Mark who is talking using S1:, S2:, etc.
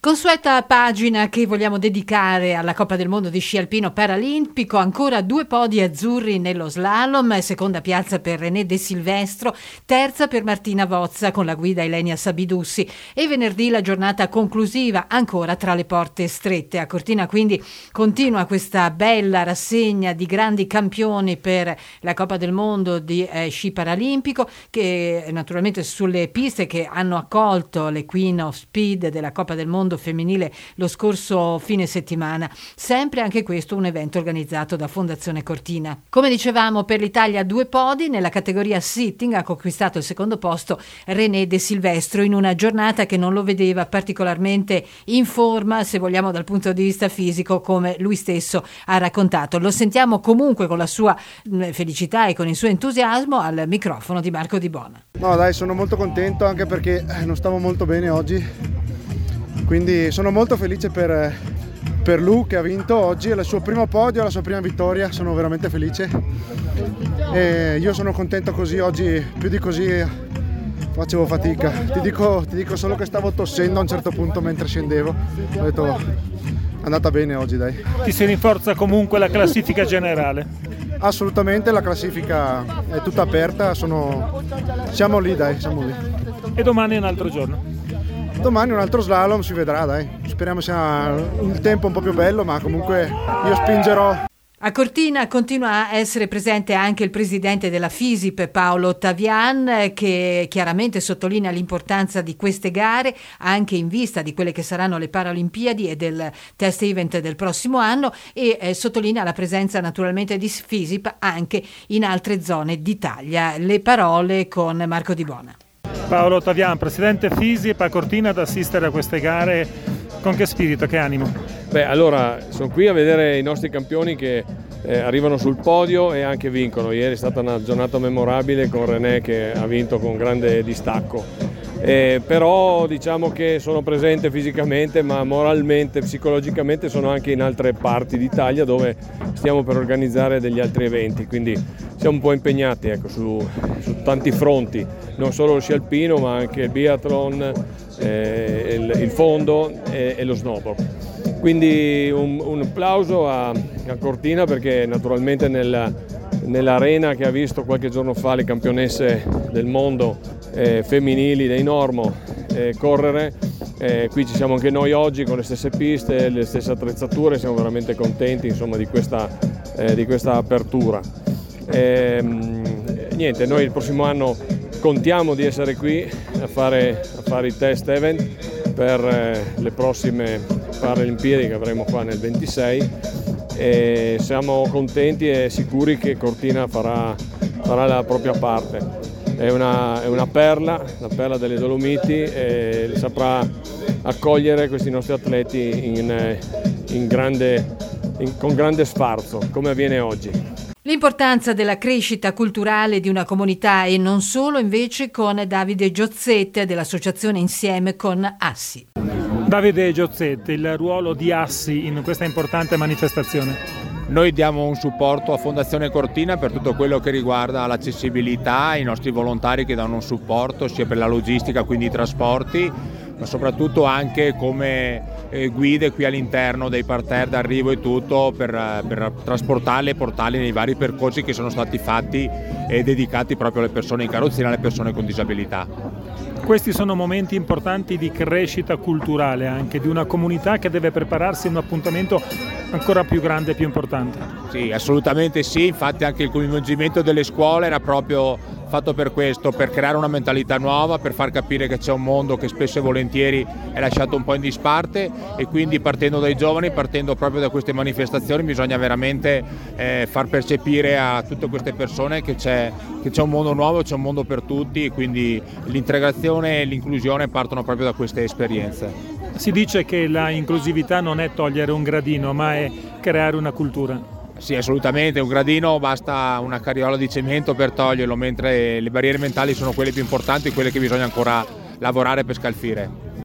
S1: Consueta pagina che vogliamo dedicare alla Coppa del Mondo di sci alpino paralimpico, ancora due podi azzurri nello slalom, seconda piazza per René De Silvestro, terza per Martina Vozza con la guida Elenia Sabidussi. E venerdì la giornata conclusiva ancora tra le porte strette. A Cortina quindi continua questa bella rassegna di grandi campioni per la Coppa del Mondo di eh, sci paralimpico che naturalmente sulle piste che hanno accolto le Queen of Speed della Coppa del Mondo femminile lo scorso fine settimana. Sempre anche questo un evento organizzato da Fondazione Cortina. Come dicevamo, per l'Italia due podi, nella categoria sitting ha conquistato il secondo posto René De Silvestro in una giornata che non lo vedeva particolarmente in forma, se vogliamo dal punto di vista fisico, come lui stesso ha raccontato. Lo sentiamo comunque con la sua felicità e con il suo entusiasmo al microfono di Marco Di Bona.
S2: No dai, sono molto contento anche perché eh, non stavo molto bene oggi quindi sono molto felice per, per Lu che ha vinto oggi, è il suo primo podio, la sua prima vittoria, sono veramente felice e io sono contento così, oggi più di così facevo fatica, ti dico, ti dico solo che stavo tossendo a un certo punto mentre scendevo, ho detto è andata bene oggi dai.
S3: Ti si rinforza comunque la classifica generale?
S2: Assolutamente, la classifica è tutta aperta, sono... siamo lì dai, siamo lì.
S3: E domani è un altro giorno?
S2: Domani un altro slalom si vedrà, dai. Speriamo sia un tempo un po' più bello, ma comunque io spingerò.
S1: A Cortina continua a essere presente anche il presidente della FISIP Paolo Tavian che chiaramente sottolinea l'importanza di queste gare anche in vista di quelle che saranno le Paralimpiadi e del test event del prossimo anno e eh, sottolinea la presenza naturalmente di FISIP anche in altre zone d'Italia. Le parole con Marco Di Bona.
S3: Paolo Ottavian, presidente FISIP a Cortina ad assistere a queste gare. Con che spirito, che animo?
S4: Beh, allora sono qui a vedere i nostri campioni che eh, arrivano sul podio e anche vincono. Ieri è stata una giornata memorabile con René che ha vinto con grande distacco. Eh, però diciamo che sono presente fisicamente ma moralmente, psicologicamente sono anche in altre parti d'Italia dove stiamo per organizzare degli altri eventi, quindi siamo un po' impegnati ecco, su, su, tanti fronti, non solo lo sci alpino ma anche il biathlon, eh, il, il, fondo e, e, lo snowboard. Quindi un, un applauso a, a, Cortina perché naturalmente nella, nell'arena che ha visto qualche giorno fa le campionesse del mondo eh, femminili dei Normo eh, correre. Eh, qui ci siamo anche noi oggi con le stesse piste, le stesse attrezzature, siamo veramente contenti insomma, di, questa, eh, di, questa, apertura. Ehm, niente, noi il prossimo anno contiamo di essere qui a fare, a fare i test event per eh, le prossime Paralimpiadi che avremo qua nel 26 e siamo contenti e sicuri che Cortina farà, farà la propria parte è una, è una perla, la perla delle Dolomiti e saprà accogliere questi nostri atleti in, in grande, in, con grande sfarzo, come avviene oggi.
S1: L'importanza della crescita culturale di una comunità e non solo invece con Davide Giozzette dell'associazione Insieme con Assi.
S3: Davide Giozzette, il ruolo di Assi in questa importante manifestazione.
S5: Noi diamo un supporto a Fondazione Cortina per tutto quello che riguarda l'accessibilità, i nostri volontari che danno un supporto sia per la logistica, quindi i trasporti, ma soprattutto anche come eh, guide qui all'interno dei parterre d'arrivo e tutto per, per trasportarli e portarli nei vari percorsi che sono stati fatti e dedicati proprio alle persone in carrozzina e alle persone con disabilità.
S3: Questi sono momenti importanti di crescita culturale anche di una comunità che deve prepararsi a un appuntamento ancora più grande e più importante.
S5: Sì, assolutamente sì, infatti anche il coinvolgimento delle scuole era proprio fatto per questo, per creare una mentalità nuova, per far capire che c'è un mondo che spesso e volentieri è lasciato un po' in disparte e quindi partendo dai giovani, partendo proprio da queste manifestazioni bisogna veramente eh, far percepire a tutte queste persone che c'è, che c'è un mondo nuovo, c'è un mondo per tutti e quindi l'integrazione e l'inclusione partono proprio da queste esperienze.
S3: Si dice che la inclusività non è togliere un gradino ma è creare una cultura.
S5: Sì, assolutamente, un gradino basta una carriola di cemento per toglierlo, mentre le barriere mentali sono quelle più importanti, quelle che bisogna ancora lavorare per scalfire.